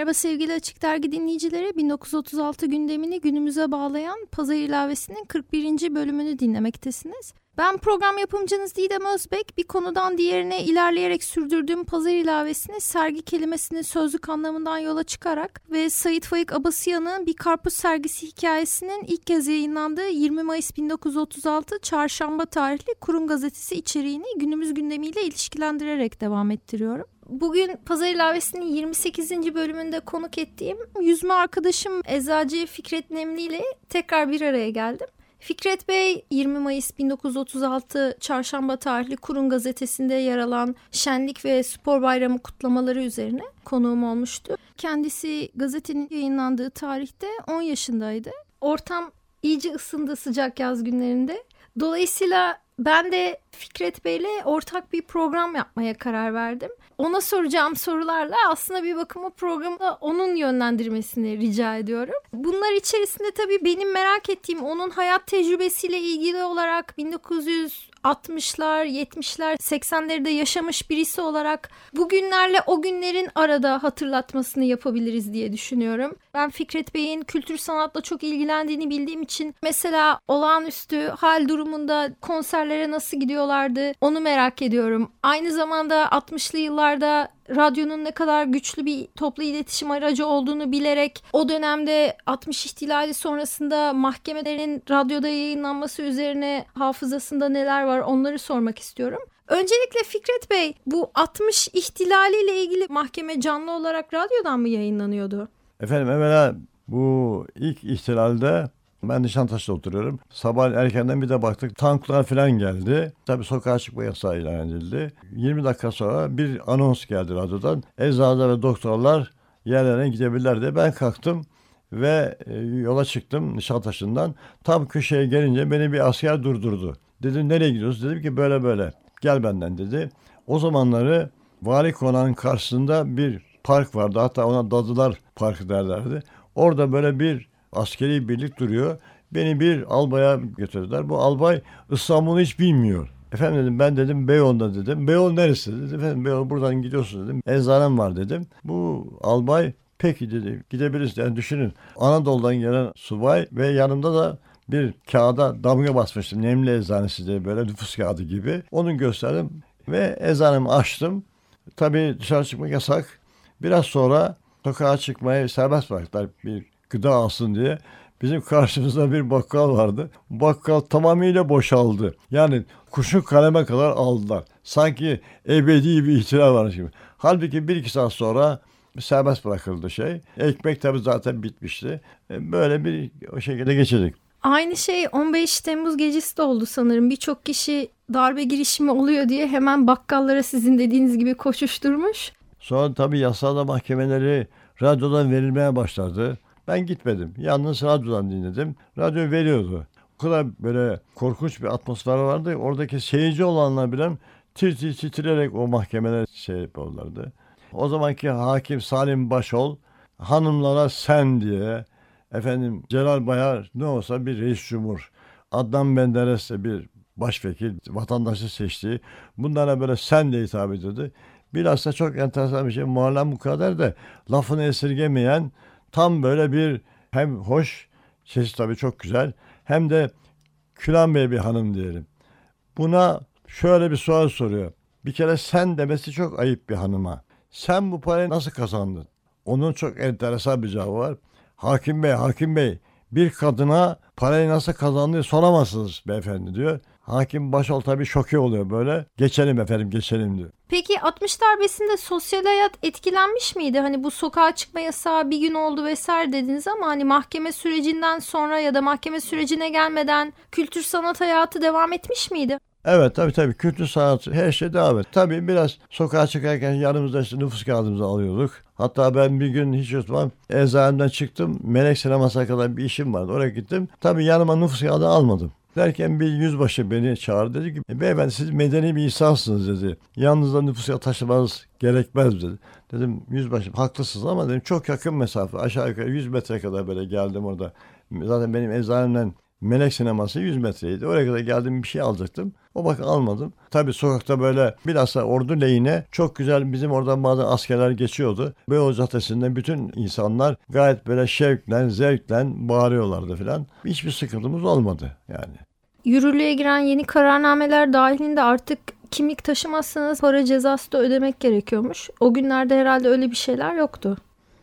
Merhaba sevgili Açık Dergi dinleyicileri. 1936 gündemini günümüze bağlayan Pazar ilavesinin 41. bölümünü dinlemektesiniz. Ben program yapımcınız Didem Özbek. Bir konudan diğerine ilerleyerek sürdürdüğüm pazar ilavesini sergi kelimesinin sözlük anlamından yola çıkarak ve Sayit Faik Abasıyan'ın bir karpuz sergisi hikayesinin ilk kez yayınlandığı 20 Mayıs 1936 Çarşamba tarihli Kurum Gazetesi içeriğini günümüz gündemiyle ilişkilendirerek devam ettiriyorum. Bugün Pazar İlavesi'nin 28. bölümünde konuk ettiğim yüzme arkadaşım Eczacı Fikret Nemli ile tekrar bir araya geldim. Fikret Bey 20 Mayıs 1936 Çarşamba tarihli Kurun gazetesinde yer alan şenlik ve spor bayramı kutlamaları üzerine konuğum olmuştu. Kendisi gazetenin yayınlandığı tarihte 10 yaşındaydı. Ortam iyice ısındı sıcak yaz günlerinde. Dolayısıyla ben de Fikret Bey'le ortak bir program yapmaya karar verdim. Ona soracağım sorularla aslında bir bakıma programı onun yönlendirmesini rica ediyorum. Bunlar içerisinde tabii benim merak ettiğim onun hayat tecrübesiyle ilgili olarak 1900 60'lar, 70'ler, 80'leri de yaşamış birisi olarak bugünlerle o günlerin arada hatırlatmasını yapabiliriz diye düşünüyorum. Ben Fikret Bey'in kültür sanatla çok ilgilendiğini bildiğim için mesela olağanüstü hal durumunda konserlere nasıl gidiyorlardı onu merak ediyorum. Aynı zamanda 60'lı yıllarda radyonun ne kadar güçlü bir toplu iletişim aracı olduğunu bilerek o dönemde 60 ihtilali sonrasında mahkemelerin radyoda yayınlanması üzerine hafızasında neler var onları sormak istiyorum. Öncelikle Fikret Bey bu 60 ihtilaliyle ilgili mahkeme canlı olarak radyodan mı yayınlanıyordu? Efendim evvela bu ilk ihtilalde ben Nişantaşı'da oturuyorum. Sabah erkenden bir de baktık tanklar falan geldi. Tabii sokağa çıkma yasağı ilan edildi. 20 dakika sonra bir anons geldi radyodan. Eczacılar ve doktorlar yerlerine gidebilirler diye ben kalktım ve e, yola çıktım Nişantaşı'ndan. Tam köşeye gelince beni bir asker durdurdu. Dedim nereye gidiyorsun? Dedim ki böyle böyle. Gel benden dedi. O zamanları Vali Konağı'nın karşısında bir park vardı. Hatta ona Dadılar Parkı derlerdi. Orada böyle bir askeri birlik duruyor. Beni bir albaya götürdüler. Bu albay İstanbul'u hiç bilmiyor. Efendim dedim ben dedim Beyoğlu'nda dedim. Beyoğlu neresi dedi. Efendim Beyoğlu buradan gidiyorsun dedim. Eczanem var dedim. Bu albay peki dedi gidebiliriz. Yani düşünün Anadolu'dan gelen subay ve yanımda da bir kağıda damga basmıştım. Nemli eczanesi diye böyle nüfus kağıdı gibi. Onu gösterdim ve eczanemi açtım. Tabii dışarı çıkmak yasak. Biraz sonra sokağa çıkmayı serbest bıraktılar. Bir gıda alsın diye. Bizim karşımızda bir bakkal vardı. Bakkal tamamıyla boşaldı. Yani kuşun kaleme kadar aldılar. Sanki ebedi bir ihtilal varmış gibi. Halbuki bir iki saat sonra serbest bırakıldı şey. Ekmek tabi zaten bitmişti. E, böyle bir o şekilde geçirdik. Aynı şey 15 Temmuz gecesi de oldu sanırım. Birçok kişi darbe girişimi oluyor diye hemen bakkallara sizin dediğiniz gibi koşuşturmuş. Sonra tabii yasada mahkemeleri radyodan verilmeye başladı. Ben gitmedim. Yalnız radyodan dinledim. Radyo veriyordu. O kadar böyle korkunç bir atmosfer vardı. Oradaki seyirci olanlar bilen tir tir titreyerek o mahkemeler şey yapıyorlardı. O zamanki hakim Salim Başol hanımlara sen diye efendim Celal Bayar ne olsa bir reis cumhur. Adnan Menderes de bir başvekil vatandaşı seçti. Bunlara böyle sen de hitap ediyordu. Bilhassa çok enteresan bir şey. Muharrem bu kadar da lafını esirgemeyen tam böyle bir hem hoş, sesi tabii çok güzel hem de Külan Bey bir hanım diyelim. Buna şöyle bir soru soruyor. Bir kere sen demesi çok ayıp bir hanıma. Sen bu parayı nasıl kazandın? Onun çok enteresan bir cevabı var. Hakim Bey, Hakim Bey bir kadına parayı nasıl kazandığı soramazsınız beyefendi diyor. Hakim Başol tabii şoke oluyor böyle. Geçelim efendim geçelim diyor. Peki 60 darbesinde sosyal hayat etkilenmiş miydi? Hani bu sokağa çıkma yasağı bir gün oldu vesaire dediniz ama hani mahkeme sürecinden sonra ya da mahkeme sürecine gelmeden kültür sanat hayatı devam etmiş miydi? Evet tabii tabii kültür sanat her şey devam et. Tabii biraz sokağa çıkarken yanımızda işte nüfus kağıdımızı alıyorduk. Hatta ben bir gün hiç unutmam eczaneden çıktım. Melek sinemasına kadar bir işim vardı. Oraya gittim. Tabii yanıma nüfus kağıdı almadım. Derken bir yüzbaşı beni çağırdı dedi ki beyefendi siz medeni bir insansınız dedi. Yanınızda nüfus kağıdı taşımanız gerekmez dedi. Dedim yüzbaşı haklısınız ama dedim çok yakın mesafe aşağı yukarı 100 metre kadar böyle geldim orada. Zaten benim eczanemden Melek sineması 100 metreydi. Oraya kadar geldim bir şey alacaktım. O bak almadım. Tabii sokakta böyle bilhassa ordu lehine çok güzel bizim oradan bazı askerler geçiyordu. Beyoğlu Caddesi'nde bütün insanlar gayet böyle şevkle, zevkle bağırıyorlardı filan. Hiçbir sıkıntımız olmadı yani. Yürürlüğe giren yeni kararnameler dahilinde artık kimlik taşımazsanız para cezası da ödemek gerekiyormuş. O günlerde herhalde öyle bir şeyler yoktu.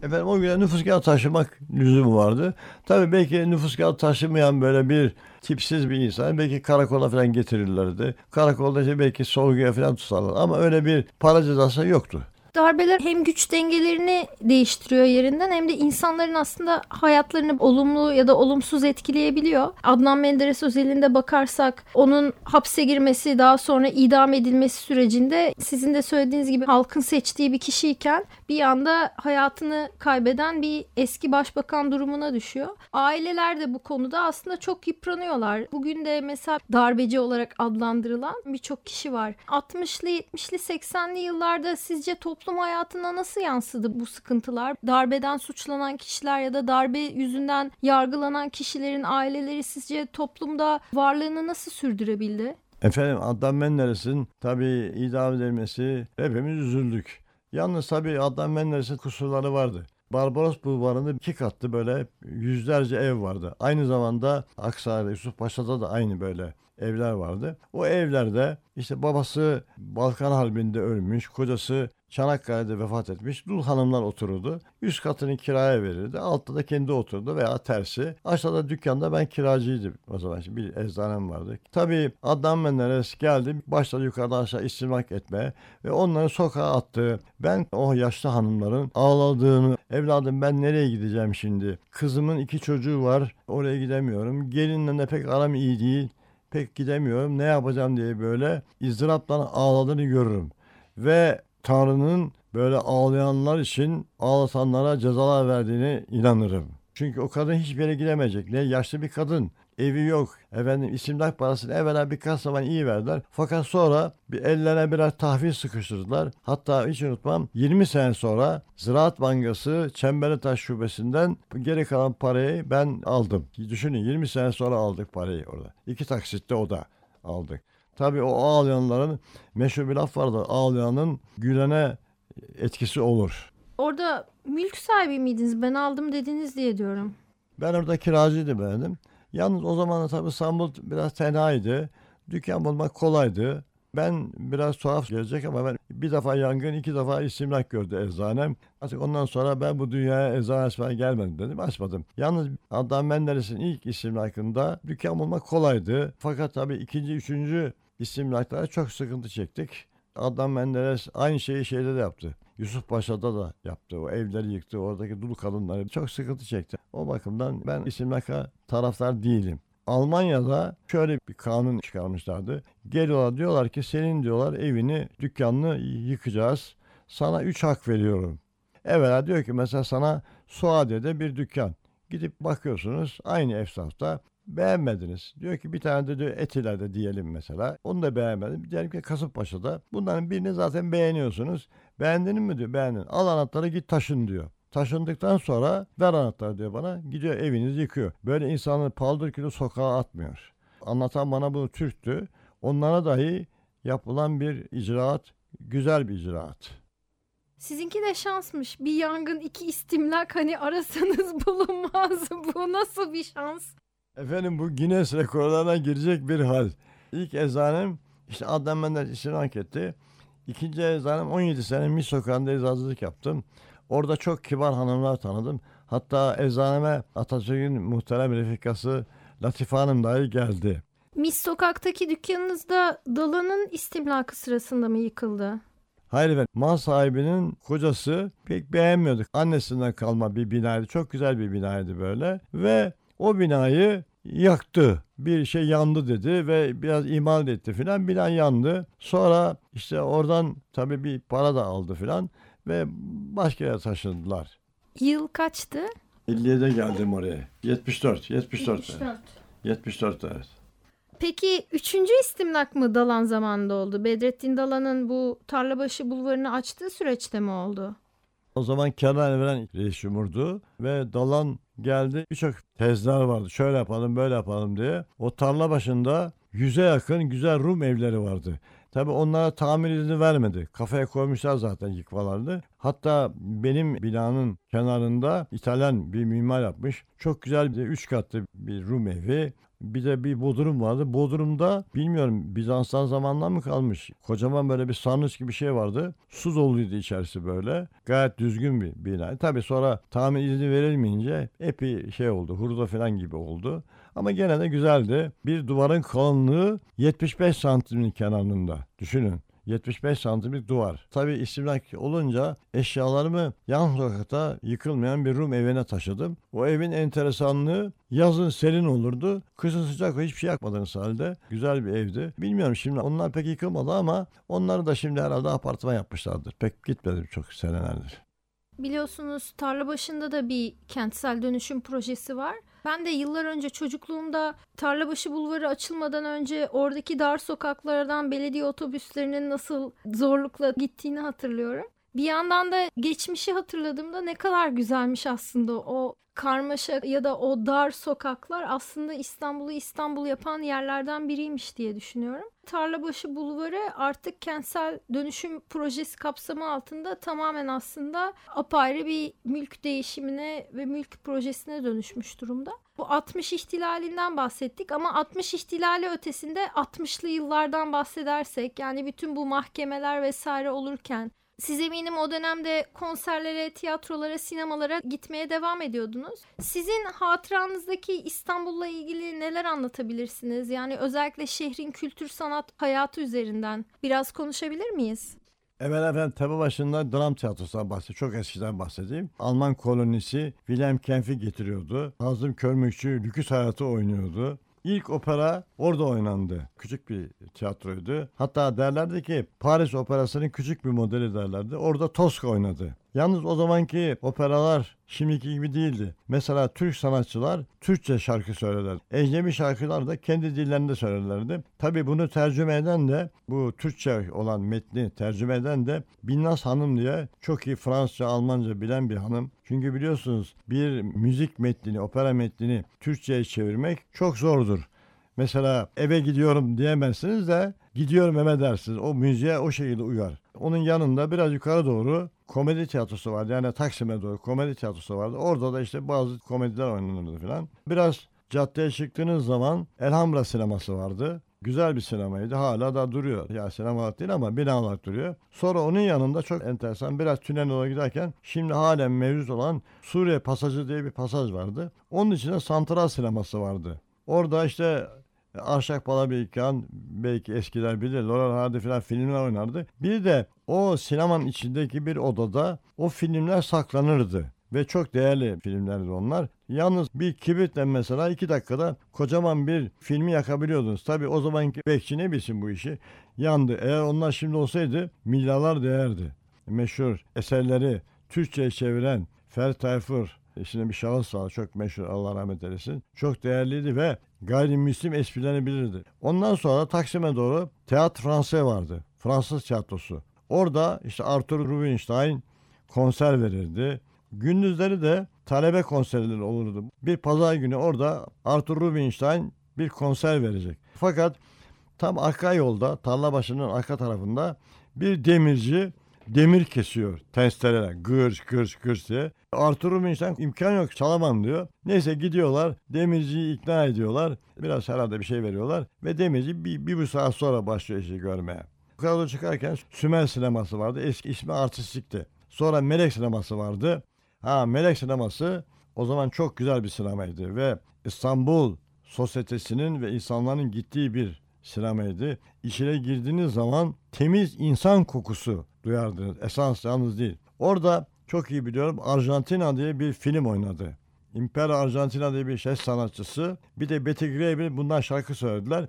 Efendim o güne nüfus kağıdı taşımak lüzumu vardı. Tabii belki nüfus kağıdı taşımayan böyle bir tipsiz bir insan belki karakola falan getirirlerdi. Karakolda işte belki sorguya falan tutarlar ama öyle bir para cezası yoktu darbeler hem güç dengelerini değiştiriyor yerinden hem de insanların aslında hayatlarını olumlu ya da olumsuz etkileyebiliyor. Adnan Menderes özelinde bakarsak onun hapse girmesi daha sonra idam edilmesi sürecinde sizin de söylediğiniz gibi halkın seçtiği bir kişiyken bir anda hayatını kaybeden bir eski başbakan durumuna düşüyor. Aileler de bu konuda aslında çok yıpranıyorlar. Bugün de mesela darbeci olarak adlandırılan birçok kişi var. 60'lı 70'li 80'li yıllarda sizce toplum toplum hayatına nasıl yansıdı bu sıkıntılar? Darbeden suçlanan kişiler ya da darbe yüzünden yargılanan kişilerin aileleri sizce toplumda varlığını nasıl sürdürebildi? Efendim Adnan Menderes'in tabii idam edilmesi hepimiz üzüldük. Yalnız tabii Adnan Menderes'in kusurları vardı. Barbaros Bulvarı'nda iki katlı böyle yüzlerce ev vardı. Aynı zamanda Aksaray'da, Yusuf Paşa'da da aynı böyle evler vardı. O evlerde işte babası Balkan Harbi'nde ölmüş, kocası Çanakkale'de vefat etmiş. Dul hanımlar otururdu. Üst katını kiraya verirdi. Altta da kendi oturdu veya tersi. Aşağıda dükkanda ben kiracıydım o zaman. Şimdi bir eczanem vardı. Tabii Adnan Menderes geldi. Başladı yukarıdan aşağı istimlak etmeye ve onları sokağa attı. Ben o yaşlı hanımların ağladığını, evladım ben nereye gideceğim şimdi? Kızımın iki çocuğu var. Oraya gidemiyorum. Gelinle de pek aram iyi değil pek gidemiyorum ne yapacağım diye böyle izdırapla ağladığını görürüm. Ve Tanrı'nın böyle ağlayanlar için ağlatanlara cezalar verdiğine inanırım. Çünkü o kadın hiçbir yere gidemeyecek. Ne yaşlı bir kadın, evi yok. Efendim isimler parasını evvela birkaç zaman iyi verdiler. Fakat sonra bir ellerine birer tahvil sıkıştırdılar. Hatta hiç unutmam 20 sene sonra Ziraat Bankası Çemberlitaş Şubesi'nden geri kalan parayı ben aldım. Düşünün 20 sene sonra aldık parayı orada. İki taksitte o da aldık. Tabii o ağlayanların meşhur bir laf vardı. Ağlayanın gülene etkisi olur. Orada mülk sahibi miydiniz? Ben aldım dediniz diye diyorum. Ben orada kiracıydım benim. Yalnız o zaman tabii İstanbul biraz tenaydı. Dükkan bulmak kolaydı. Ben biraz tuhaf gelecek ama ben bir defa yangın iki defa istimlak gördü eczanem. Artık ondan sonra ben bu dünyaya eczane açmaya gelmedim dedim açmadım. Yalnız Adnan Menderes'in ilk istimlakında dükkan bulmak kolaydı. Fakat tabii ikinci, üçüncü istimlaklara çok sıkıntı çektik. Adnan Menderes aynı şeyi şeyde de yaptı. Yusuf Paşa'da da yaptı. O evleri yıktı. Oradaki dul kadınları çok sıkıntı çekti. O bakımdan ben istimlaka taraftar değilim. Almanya'da şöyle bir kanun çıkarmışlardı. Geliyorlar diyorlar ki senin diyorlar evini, dükkanını yıkacağız. Sana üç hak veriyorum. Evvela diyor ki mesela sana Suadiye'de bir dükkan. Gidip bakıyorsunuz aynı efsafta beğenmediniz. Diyor ki bir tane de diyor Etiler'de diyelim mesela. Onu da beğenmedim. Diyelim ki Kasımpaşa'da. Bunların birini zaten beğeniyorsunuz. Beğendin mi diyor. Beğendin. Al anahtarı git taşın diyor. Taşındıktan sonra ver anahtarı diyor bana. Gidiyor evinizi yıkıyor. Böyle insanı paldır kilo sokağa atmıyor. Anlatan bana bu Türktü. Onlara dahi yapılan bir icraat, güzel bir icraat. Sizinki de şansmış. Bir yangın, iki istimlak hani arasanız bulunmaz. Bu nasıl bir şans? Efendim bu Guinness rekorlarına girecek bir hal. İlk ezanem işte Adnan Menderes iştirak etti. İkinci ezanem 17 sene Mis Sokağı'nda eczacılık yaptım. Orada çok kibar hanımlar tanıdım. Hatta eczaneme Atatürk'ün muhterem refikası Latife Hanım dahi geldi. Mis Sokak'taki dükkanınızda Dalan'ın istimlakı sırasında mı yıkıldı? Hayır efendim. Mal sahibinin kocası pek beğenmiyorduk. Annesinden kalma bir binaydı. Çok güzel bir binaydı böyle. Ve o binayı yaktı. Bir şey yandı dedi ve biraz imal etti filan. Bina yandı. Sonra işte oradan tabii bir para da aldı filan ve başka yere taşındılar. Yıl kaçtı? 57'de geldim oraya. 74, 74. 74, 74 evet. Peki üçüncü istimlak mı Dalan zamanında oldu? Bedrettin Dalan'ın bu Tarlabaşı bulvarını açtığı süreçte mi oldu? O zaman Kenan Evren reis cumhurdu ve Dalan geldi. Birçok tezler vardı. Şöyle yapalım böyle yapalım diye. O tarla başında yüze yakın güzel Rum evleri vardı. Tabi onlara tamir izni vermedi. Kafaya koymuşlar zaten yıkmalarını. Hatta benim binanın kenarında İtalyan bir mimar yapmış. Çok güzel bir üç katlı bir Rum evi. Bir de bir bodrum vardı. Bodrumda bilmiyorum Bizans'tan zamandan mı kalmış. Kocaman böyle bir sarnıç gibi şey vardı. Su doluydu içerisi böyle. Gayet düzgün bir bina. Tabii sonra tamir izni verilmeyince epey şey oldu. Hurda falan gibi oldu. Ama gene de güzeldi. Bir duvarın kalınlığı 75 santimin kenarında. Düşünün. 75 santimlik duvar. Tabi istimlak olunca eşyalarımı yan sokakta yıkılmayan bir Rum evine taşıdım. O evin enteresanlığı yazın serin olurdu. Kışın sıcak hiçbir şey yakmadığınız halde güzel bir evdi. Bilmiyorum şimdi onlar pek yıkılmadı ama onları da şimdi herhalde apartman yapmışlardır. Pek gitmedim çok senelerdir. Biliyorsunuz tarla başında da bir kentsel dönüşüm projesi var. Ben de yıllar önce çocukluğumda Tarlabaşı Bulvarı açılmadan önce oradaki dar sokaklardan belediye otobüslerinin nasıl zorlukla gittiğini hatırlıyorum. Bir yandan da geçmişi hatırladığımda ne kadar güzelmiş aslında o karmaşa ya da o dar sokaklar aslında İstanbul'u İstanbul yapan yerlerden biriymiş diye düşünüyorum. Tarlabaşı Bulvarı artık kentsel dönüşüm projesi kapsamı altında tamamen aslında apayrı bir mülk değişimine ve mülk projesine dönüşmüş durumda. Bu 60 ihtilalinden bahsettik ama 60 ihtilali ötesinde 60'lı yıllardan bahsedersek yani bütün bu mahkemeler vesaire olurken siz eminim o dönemde konserlere, tiyatrolara, sinemalara gitmeye devam ediyordunuz. Sizin hatıranızdaki İstanbul'la ilgili neler anlatabilirsiniz? Yani özellikle şehrin kültür sanat hayatı üzerinden biraz konuşabilir miyiz? Evvel efendim tepe başında dram tiyatrosundan bahsedeyim. Çok eskiden bahsedeyim. Alman kolonisi Wilhelm Kempf'i getiriyordu. Hazım Körmükçü Lüküs Hayatı oynuyordu. İlk opera orada oynandı. Küçük bir tiyatroydu. Hatta derlerdi ki Paris operasının küçük bir modeli derlerdi. Orada Tosca oynadı. Yalnız o zamanki operalar şimdiki gibi değildi. Mesela Türk sanatçılar Türkçe şarkı söylerler. Ecnebi şarkılar da kendi dillerinde söylerlerdi. Tabi bunu tercüme eden de bu Türkçe olan metni tercüme eden de Binnaz Hanım diye çok iyi Fransızca, Almanca bilen bir hanım. Çünkü biliyorsunuz bir müzik metnini, opera metnini Türkçe'ye çevirmek çok zordur. Mesela eve gidiyorum diyemezsiniz de gidiyorum eve dersiniz. O müziğe o şekilde uyar. Onun yanında biraz yukarı doğru komedi tiyatrosu vardı. Yani Taksim'e doğru komedi tiyatrosu vardı. Orada da işte bazı komediler oynanırdı falan. Biraz caddeye çıktığınız zaman Elhamra sineması vardı. Güzel bir sinemaydı. Hala da duruyor. Ya sinema değil ama binalar duruyor. Sonra onun yanında çok enteresan biraz tünel yola giderken şimdi halen mevcut olan Suriye Pasajı diye bir pasaj vardı. Onun içinde Santral sineması vardı. Orada işte Arşak Palabeykan belki eskiler bilir. Laurel Hardy falan filmler oynardı. Bir de o sinemanın içindeki bir odada o filmler saklanırdı. Ve çok değerli filmlerdi onlar. Yalnız bir kibritle mesela iki dakikada kocaman bir filmi yakabiliyordunuz. Tabi o zamanki bekçi ne bilsin bu işi. Yandı. Eğer onlar şimdi olsaydı milyarlar değerdi. Meşhur eserleri Türkçe'ye çeviren Fer Tayfur, Şimdi bir şahıs var çok meşhur Allah rahmet eylesin. Çok değerliydi ve gayrimüslim esprilerini bilirdi. Ondan sonra Taksim'e doğru Teatr Fransız vardı. Fransız tiyatrosu. Orada işte Arthur Rubinstein konser verirdi. Gündüzleri de talebe konserleri olurdu. Bir pazar günü orada Arthur Rubinstein bir konser verecek. Fakat tam arka yolda tarla başının arka tarafında bir demirci demir kesiyor testereyle gırç gırç gırç diye. Arthur Rubinstein imkan yok çalamam diyor. Neyse gidiyorlar demirciyi ikna ediyorlar. Biraz herhalde bir şey veriyorlar. Ve demirci bir, bir bu saat sonra başlıyor işi görmeye. Yukarıda çıkarken Sümer sineması vardı. Eski ismi artistikti. Sonra Melek sineması vardı. Ha Melek sineması o zaman çok güzel bir sinemaydı ve İstanbul sosyetesinin ve insanların gittiği bir sinemaydı. İçine girdiğiniz zaman temiz insan kokusu duyardınız. Esans yalnız değil. Orada çok iyi biliyorum Arjantina diye bir film oynadı. Impera Argentina diye bir ses sanatçısı. Bir de Betty Grable bundan şarkı söylediler.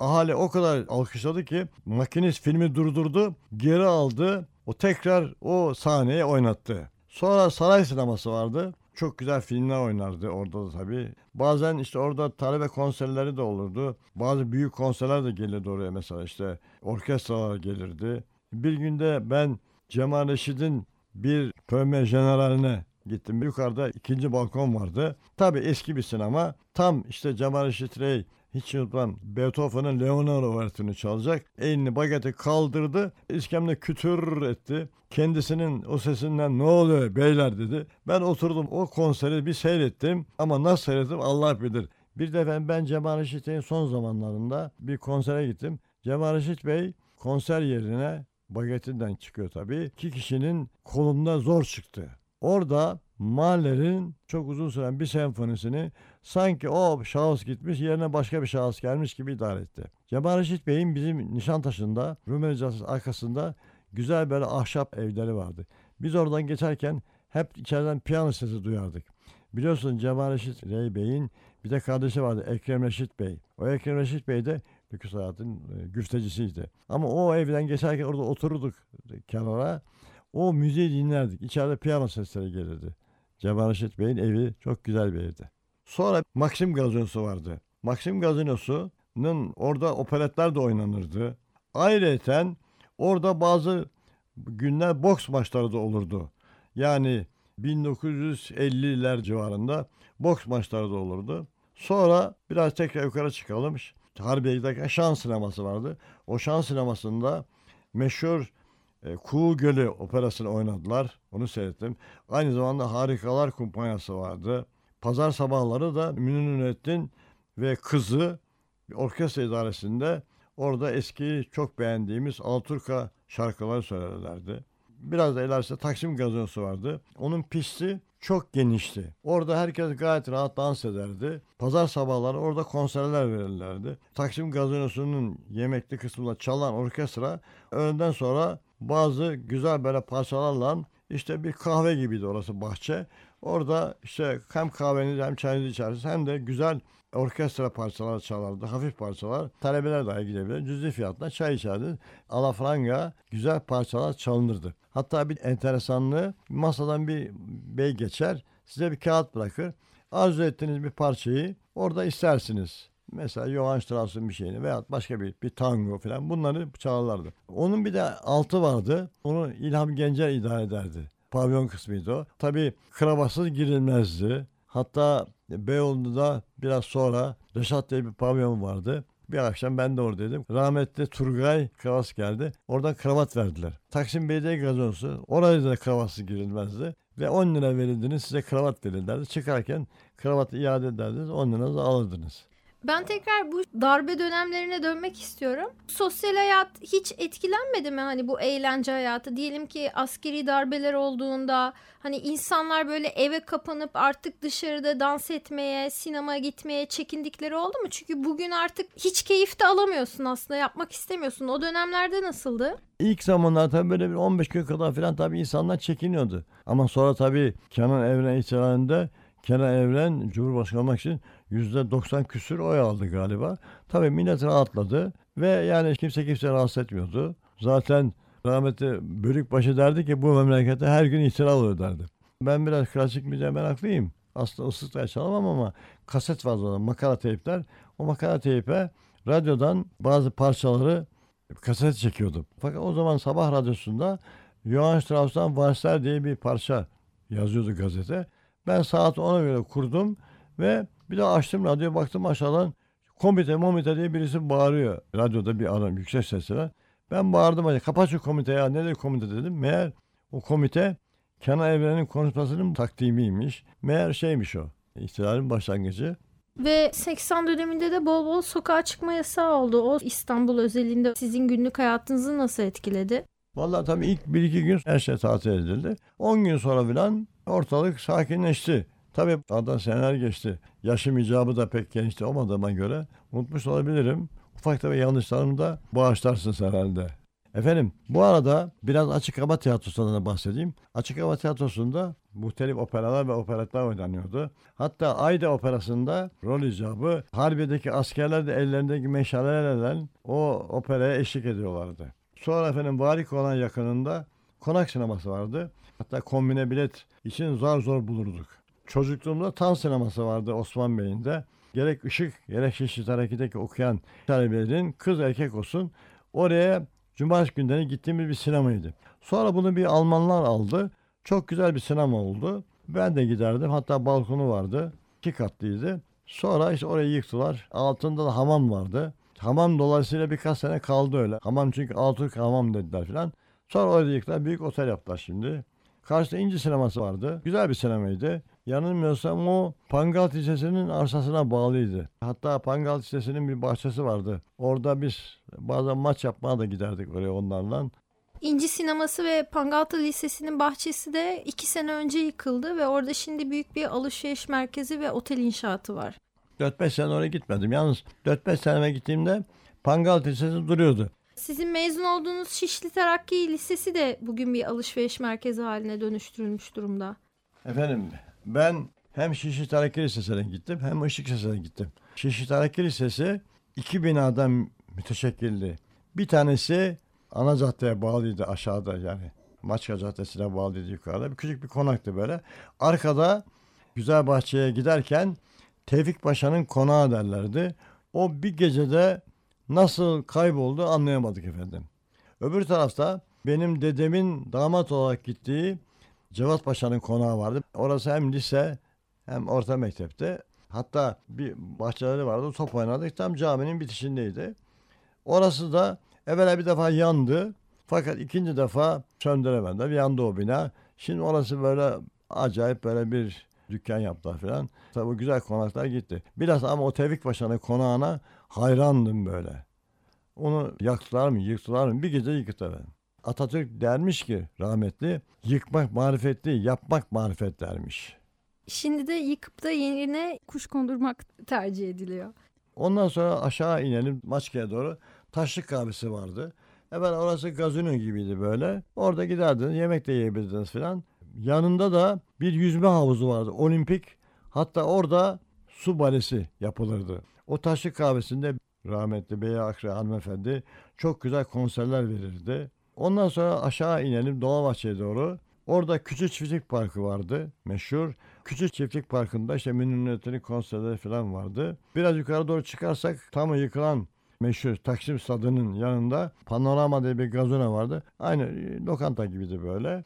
Ahali o kadar alkışladı ki makinist filmi durdurdu, geri aldı. O tekrar o sahneyi oynattı. Sonra saray sineması vardı. Çok güzel filmler oynardı orada da tabii. Bazen işte orada talebe konserleri de olurdu. Bazı büyük konserler de gelirdi oraya mesela işte orkestralar gelirdi. Bir günde ben Cemal Reşit'in bir premier generaline gittim. Yukarıda ikinci balkon vardı. Tabii eski bir sinema. Tam işte Cemal Reşit Rey hiç unutmam Beethoven'ın Leonardo Overtü'nü çalacak. Elini bageti kaldırdı. İskemle kütür etti. Kendisinin o sesinden ne oluyor beyler dedi. Ben oturdum o konseri bir seyrettim. Ama nasıl seyrettim Allah bilir. Bir defa ben Cemal Reşit'in son zamanlarında bir konsere gittim. Cemal Reşit Bey konser yerine bagetinden çıkıyor tabii. İki kişinin kolunda zor çıktı. Orada Mahler'in çok uzun süren bir senfonisini sanki o şahıs gitmiş yerine başka bir şahıs gelmiş gibi idare etti. Cemal Reşit Bey'in bizim Nişantaşı'nda Rumeli Caddesi arkasında güzel böyle ahşap evleri vardı. Biz oradan geçerken hep içeriden piyano sesi duyardık. Biliyorsun Cemal Reşit Rey Bey'in bir de kardeşi vardı Ekrem Reşit Bey. O Ekrem Reşit Bey de lüküs hayatın e, güftecisiydi. Ama o evden geçerken orada otururduk kenara. O müziği dinlerdik. İçeride piyano sesleri gelirdi. Cemal Reşit Bey'in evi çok güzel bir evdi. Sonra Maxim Gazinosu vardı. Maxim Gazinosu'nun orada operetler de oynanırdı. Ayrıca orada bazı günler boks maçları da olurdu. Yani 1950'ler civarında boks maçları da olurdu. Sonra biraz tekrar yukarı çıkalım. Harbiye giderken şan sineması vardı. O şan sinemasında meşhur e, Kuğu Gölü operasını oynadılar. Onu seyrettim. Aynı zamanda Harikalar Kumpanyası vardı. Pazar sabahları da Münir Nurettin ve kızı orkestra idaresinde orada eski çok beğendiğimiz Alturka şarkıları söylerlerdi. Biraz da ilerisi Taksim Gazinosu vardı. Onun pisti çok genişti. Orada herkes gayet rahat dans ederdi. Pazar sabahları orada konserler verirlerdi. Taksim Gazinosu'nun yemekli kısmında çalan orkestra öğleden sonra bazı güzel böyle parçalarla işte bir kahve gibiydi orası bahçe. Orada işte hem kahvenizi hem çayınızı içersiniz hem de güzel orkestra parçalar çalardı. Hafif parçalar. Talebeler dahi gidebilir. Cüzi fiyatla çay içerdiniz. Alafranga güzel parçalar çalınırdı. Hatta bir enteresanlığı masadan bir bey geçer. Size bir kağıt bırakır. Arzu ettiğiniz bir parçayı orada istersiniz. Mesela Johann Strauss'un bir şeyini veya başka bir, bir tango falan bunları çalarlardı. Onun bir de altı vardı. Onu İlham Gencer idare ederdi. Pavyon kısmıydı o. Tabii kravatsız girilmezdi. Hatta Beyoğlu'nda biraz sonra Reşat diye bir pavyon vardı. Bir akşam ben de oradaydım. Rahmetli Turgay Kravas geldi. Oradan kravat verdiler. Taksim Belediye Gazinosu. Oraya da kravatsız girilmezdi. Ve 10 lira verildiğiniz size kravat verirlerdi. Çıkarken kravatı iade ederdiniz 10 liranızı alırdınız. Ben tekrar bu darbe dönemlerine dönmek istiyorum. Sosyal hayat hiç etkilenmedi mi hani bu eğlence hayatı? Diyelim ki askeri darbeler olduğunda hani insanlar böyle eve kapanıp artık dışarıda dans etmeye, sinema gitmeye çekindikleri oldu mu? Çünkü bugün artık hiç keyif de alamıyorsun aslında yapmak istemiyorsun. O dönemlerde nasıldı? İlk zamanlar tabii böyle bir 15 gün kadar falan tabii insanlar çekiniyordu. Ama sonra tabii Kenan Evren ihtilalinde Kenan Evren Cumhurbaşkanı olmak için %90 küsür oy aldı galiba. Tabii millet rahatladı ve yani kimse kimse rahatsız etmiyordu. Zaten rahmetli Bölükbaşı derdi ki bu memlekette her gün ihtilal oluyor derdi. Ben biraz klasik müziğe meraklıyım. Aslında ıslıkla çalamam ama kaset zaten makara teypler. O makara teype radyodan bazı parçaları kaset çekiyordum. Fakat o zaman sabah radyosunda Johann Strauss'tan Valsler diye bir parça yazıyordu gazete. Ben saat ona göre kurdum ve bir de açtım radyoya baktım aşağıdan komite momite diye birisi bağırıyor. Radyoda bir adam yüksek sesle. Ben bağırdım hadi kapat şu komite ya nedir komite dedim. Meğer o komite Kenan Evren'in konuşmasının takdimiymiş. Meğer şeymiş o. İhtilalin başlangıcı. Ve 80 döneminde de bol bol sokağa çıkma yasağı oldu. O İstanbul özelinde sizin günlük hayatınızı nasıl etkiledi? Vallahi tabii ilk bir iki gün her şey tatil edildi. 10 gün sonra filan ortalık sakinleşti. Tabii aradan seneler geçti. Yaşım icabı da pek gençti olmadığıma göre unutmuş olabilirim. Ufak tefek yanlışlarımı da bağışlarsınız herhalde. Efendim bu arada biraz açık hava tiyatrosundan da bahsedeyim. Açık hava tiyatrosunda muhtelif operalar ve operetler oynanıyordu. Hatta Ayda operasında rol icabı harbideki askerler de ellerindeki meşalelerle o operaya eşlik ediyorlardı. Sonra efendim Varik olan yakınında konak sineması vardı. Hatta kombine bilet için zor zor bulurduk. Çocukluğumda tan sineması vardı Osman Bey'in de. Gerek ışık gerek Şişli Taraki'deki okuyan talebelerin kız erkek olsun oraya cumartesi günleri gittiğimiz bir sinemaydı. Sonra bunu bir Almanlar aldı. Çok güzel bir sinema oldu. Ben de giderdim. Hatta balkonu vardı. İki katlıydı. Sonra işte orayı yıktılar. Altında da hamam vardı. Hamam dolayısıyla birkaç sene kaldı öyle. Hamam çünkü altı hamam dediler filan. Sonra orayı yıktılar. Büyük otel yaptılar şimdi. Karşıda İnci sineması vardı. Güzel bir sinemaydı. Yanılmıyorsam o Pangal Lisesi'nin arsasına bağlıydı. Hatta Pangal Lisesi'nin bir bahçesi vardı. Orada biz bazen maç yapmaya da giderdik oraya onlarla. İnci Sineması ve Pangaltı Lisesi'nin bahçesi de iki sene önce yıkıldı ve orada şimdi büyük bir alışveriş merkezi ve otel inşaatı var. 4-5 sene oraya gitmedim. Yalnız 4-5 seneme gittiğimde Pangal Lisesi duruyordu. Sizin mezun olduğunuz Şişli Terakki Lisesi de bugün bir alışveriş merkezi haline dönüştürülmüş durumda. Efendim ben hem Şişli Terakki Lisesi'ne gittim hem Işık Lisesi'ne gittim. Şişli Terakki Lisesi iki binadan müteşekkildi. Bir tanesi ana caddeye bağlıydı aşağıda yani. Maçka Caddesi'ne bağlıydı yukarıda. Bir küçük bir konaktı böyle. Arkada Güzel Bahçe'ye giderken Tevfik Paşa'nın konağı derlerdi. O bir gecede nasıl kayboldu anlayamadık efendim. Öbür tarafta benim dedemin damat olarak gittiği Cevat Paşa'nın konağı vardı. Orası hem lise hem orta mektepte. Hatta bir bahçeleri vardı. Top oynadık. Tam caminin bitişindeydi. Orası da evvela bir defa yandı. Fakat ikinci defa söndüremediler. Yandı o bina. Şimdi orası böyle acayip böyle bir dükkan yaptılar falan. Tabi güzel konaklar gitti. Biraz ama o Tevfik Paşa'nın konağına hayrandım böyle. Onu yaktılar mı yıktılar mı bir gece yıktılar. Atatürk dermiş ki rahmetli yıkmak marifet değil yapmak marifet dermiş. Şimdi de yıkıp da yerine kuş kondurmak tercih ediliyor. Ondan sonra aşağı inelim Maçka'ya doğru. Taşlık kahvesi vardı. Evvel orası gazino gibiydi böyle. Orada giderdiniz yemek de yiyebilirdiniz filan. Yanında da bir yüzme havuzu vardı olimpik. Hatta orada su balesi yapılırdı. O taşlık kahvesinde rahmetli Bey Akre hanımefendi çok güzel konserler verirdi. Ondan sonra aşağı inelim Dolmabahçe'ye doğru. Orada Küçük Çiftlik Parkı vardı meşhur. Küçük Çiftlik Parkı'nda işte Münir konserleri falan vardı. Biraz yukarı doğru çıkarsak tam yıkılan meşhur Taksim Stadı'nın yanında Panorama diye bir gazona vardı. Aynı lokanta gibiydi böyle.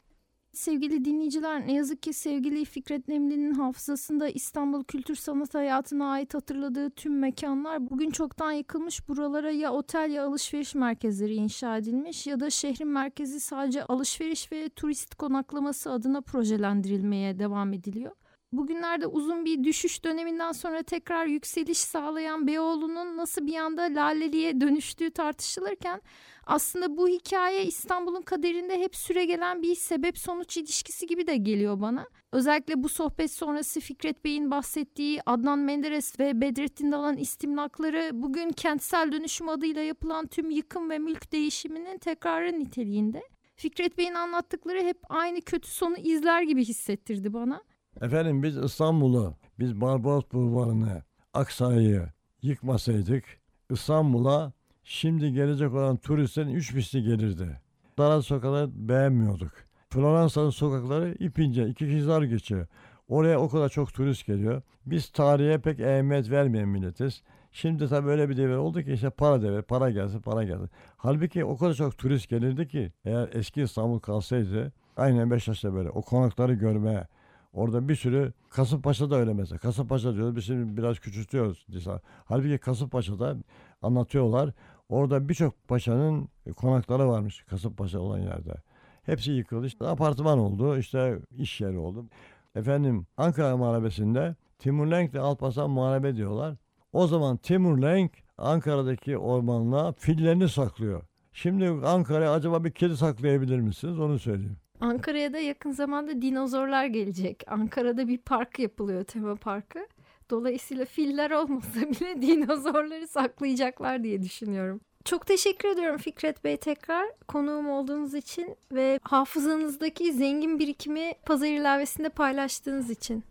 Sevgili dinleyiciler ne yazık ki sevgili Fikret Nemli'nin hafızasında İstanbul kültür sanat hayatına ait hatırladığı tüm mekanlar bugün çoktan yıkılmış buralara ya otel ya alışveriş merkezleri inşa edilmiş ya da şehrin merkezi sadece alışveriş ve turist konaklaması adına projelendirilmeye devam ediliyor. Bugünlerde uzun bir düşüş döneminden sonra tekrar yükseliş sağlayan Beyoğlu'nun nasıl bir anda laleliğe dönüştüğü tartışılırken aslında bu hikaye İstanbul'un kaderinde hep süregelen bir sebep sonuç ilişkisi gibi de geliyor bana. Özellikle bu sohbet sonrası Fikret Bey'in bahsettiği Adnan Menderes ve Bedrettin Dalan istimlakları bugün kentsel dönüşüm adıyla yapılan tüm yıkım ve mülk değişiminin tekrarı niteliğinde. Fikret Bey'in anlattıkları hep aynı kötü sonu izler gibi hissettirdi bana. Efendim biz İstanbul'u, biz Barbaros Bulvarı'nı, Aksaray'ı yıkmasaydık İstanbul'a şimdi gelecek olan turistlerin üç misli gelirdi. Dar sokakları beğenmiyorduk. Floransa'nın sokakları ipince, iki kızlar geçiyor. Oraya o kadar çok turist geliyor. Biz tarihe pek ehemmiyet vermeyen milletiz. Şimdi tabii öyle bir devir oldu ki işte para devir, para gelsin, para gelsin. Halbuki o kadar çok turist gelirdi ki eğer eski İstanbul kalsaydı aynen Beşiktaş'ta böyle o konakları görmeye, Orada bir sürü Kasımpaşa da öyle mesela. Kasımpaşa diyoruz biz şimdi biraz küçültüyoruz. Halbuki Kasımpaşa'da anlatıyorlar. Orada birçok paşanın konakları varmış Kasımpaşa olan yerde. Hepsi yıkıldı. İşte apartman oldu. işte iş yeri oldu. Efendim Ankara Muharebesi'nde Timur Lenk ve Alparslan Muharebe diyorlar. O zaman Timur Lenk Ankara'daki ormanlığa fillerini saklıyor. Şimdi Ankara'ya acaba bir kedi saklayabilir misiniz? Onu söyleyeyim. Ankara'ya da yakın zamanda dinozorlar gelecek. Ankara'da bir park yapılıyor, tema parkı. Dolayısıyla filler olmasa bile dinozorları saklayacaklar diye düşünüyorum. Çok teşekkür ediyorum Fikret Bey tekrar konuğum olduğunuz için ve hafızanızdaki zengin birikimi pazar ilavesinde paylaştığınız için.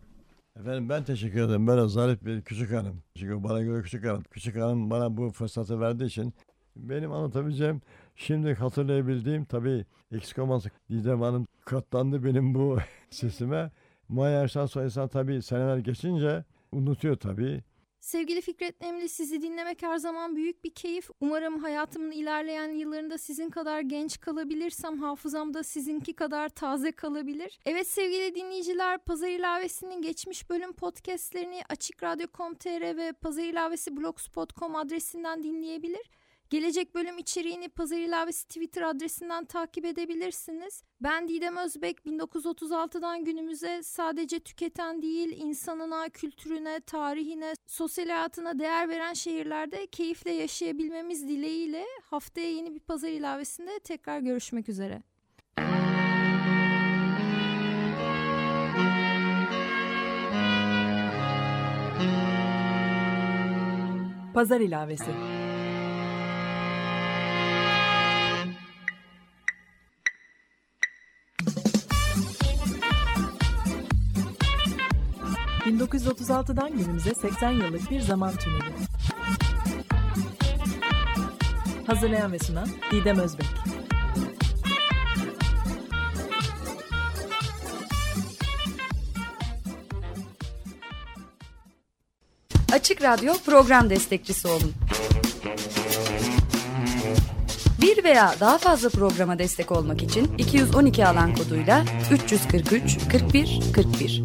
Efendim ben teşekkür ederim. Ben zarif bir küçük hanım. Çünkü bana göre küçük hanım. Küçük hanım bana bu fırsatı verdiği için benim anlatabileceğim şimdi hatırlayabildiğim tabii eksik olmazsa Didem Hanım katlandı benim bu sesime. Maya Erşan Soyinsan tabii seneler geçince unutuyor tabii. Sevgili Fikret Nemli sizi dinlemek her zaman büyük bir keyif. Umarım hayatımın ilerleyen yıllarında sizin kadar genç kalabilirsem hafızamda sizinki kadar taze kalabilir. Evet sevgili dinleyiciler Pazar İlavesi'nin geçmiş bölüm podcastlerini Açık Radyo.com.tr ve Pazar İlavesi adresinden dinleyebilir. Gelecek bölüm içeriğini Pazar İlavesi Twitter adresinden takip edebilirsiniz. Ben Didem Özbek 1936'dan günümüze sadece tüketen değil insanına, kültürüne, tarihine, sosyal hayatına değer veren şehirlerde keyifle yaşayabilmemiz dileğiyle haftaya yeni bir Pazar İlavesi'nde tekrar görüşmek üzere. Pazar ilavesi. ...1936'dan günümüze 80 yıllık bir zaman tüneli. Hazırlayan ve sunan Didem Özbek. Açık Radyo program destekçisi olun. Bir veya daha fazla programa destek olmak için 212 alan koduyla 343 41 41